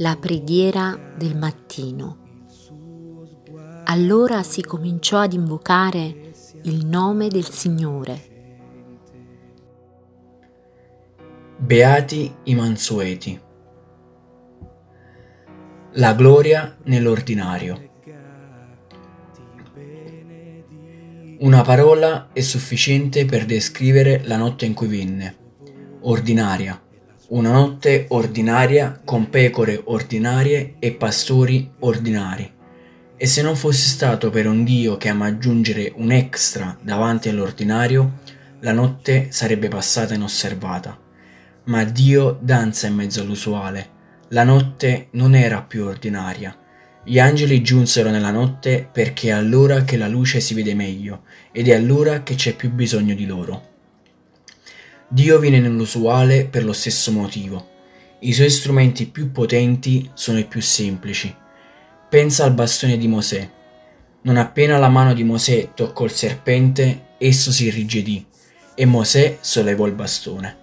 la preghiera del mattino. Allora si cominciò ad invocare il nome del Signore. Beati i mansueti. La gloria nell'ordinario. Una parola è sufficiente per descrivere la notte in cui venne. Ordinaria una notte ordinaria con pecore ordinarie e pastori ordinari. E se non fosse stato per un Dio che ama aggiungere un extra davanti all'ordinario, la notte sarebbe passata inosservata. Ma Dio danza in mezzo all'usuale. La notte non era più ordinaria. Gli angeli giunsero nella notte perché è allora che la luce si vede meglio ed è allora che c'è più bisogno di loro. Dio viene nell'usuale per lo stesso motivo. I suoi strumenti più potenti sono i più semplici. Pensa al bastone di Mosè. Non appena la mano di Mosè toccò il serpente, esso si irrigidì e Mosè sollevò il bastone.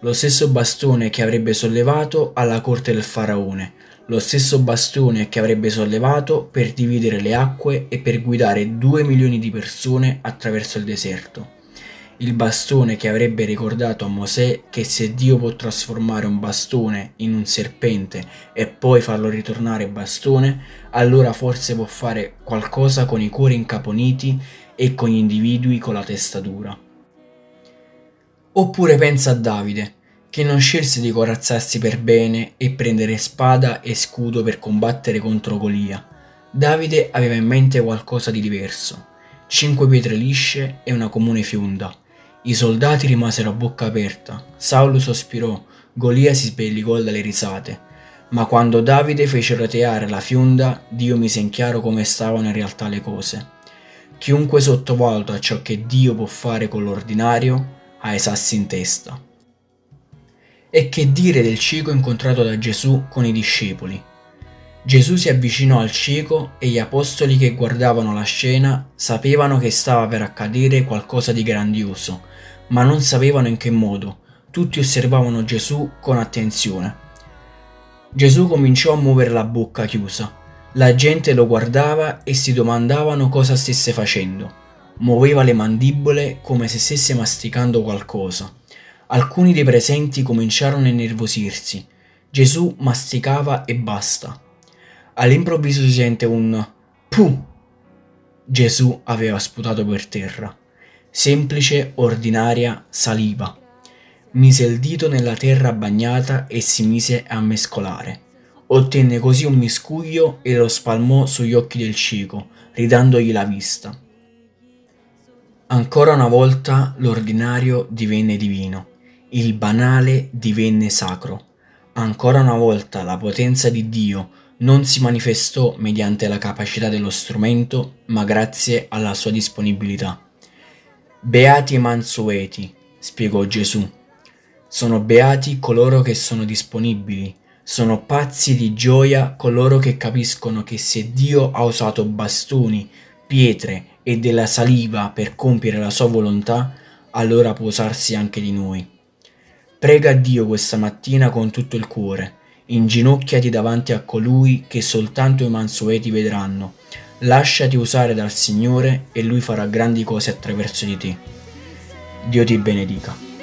Lo stesso bastone che avrebbe sollevato alla corte del faraone, lo stesso bastone che avrebbe sollevato per dividere le acque e per guidare due milioni di persone attraverso il deserto il bastone che avrebbe ricordato a Mosè che se Dio può trasformare un bastone in un serpente e poi farlo ritornare bastone, allora forse può fare qualcosa con i cuori incaponiti e con gli individui con la testa dura. Oppure pensa a Davide, che non scelse di corazzarsi per bene e prendere spada e scudo per combattere contro Golia. Davide aveva in mente qualcosa di diverso, cinque pietre lisce e una comune fionda i soldati rimasero a bocca aperta. Saulo sospirò, Golia si sbellicò dalle risate. Ma quando Davide fece roteare la fionda, Dio mise in chiaro come stavano in realtà le cose. Chiunque sottovaluta ciò che Dio può fare con l'ordinario ha i sassi in testa. E che dire del cieco incontrato da Gesù con i discepoli? Gesù si avvicinò al cieco e gli apostoli che guardavano la scena sapevano che stava per accadere qualcosa di grandioso ma non sapevano in che modo. Tutti osservavano Gesù con attenzione. Gesù cominciò a muovere la bocca chiusa. La gente lo guardava e si domandavano cosa stesse facendo. Muoveva le mandibole come se stesse masticando qualcosa. Alcuni dei presenti cominciarono a innervosirsi. Gesù masticava e basta. All'improvviso si sente un Puh! Gesù aveva sputato per terra semplice, ordinaria saliva. Mise il dito nella terra bagnata e si mise a mescolare. Ottenne così un miscuglio e lo spalmò sugli occhi del cieco, ridandogli la vista. Ancora una volta l'ordinario divenne divino, il banale divenne sacro. Ancora una volta la potenza di Dio non si manifestò mediante la capacità dello strumento, ma grazie alla sua disponibilità. Beati i mansueti, spiegò Gesù. Sono beati coloro che sono disponibili, sono pazzi di gioia coloro che capiscono che se Dio ha usato bastoni, pietre e della saliva per compiere la sua volontà, allora può usarsi anche di noi. Prega Dio questa mattina con tutto il cuore, inginocchiati davanti a colui che soltanto i mansueti vedranno Lasciati usare dal Signore e Lui farà grandi cose attraverso di te. Dio ti benedica.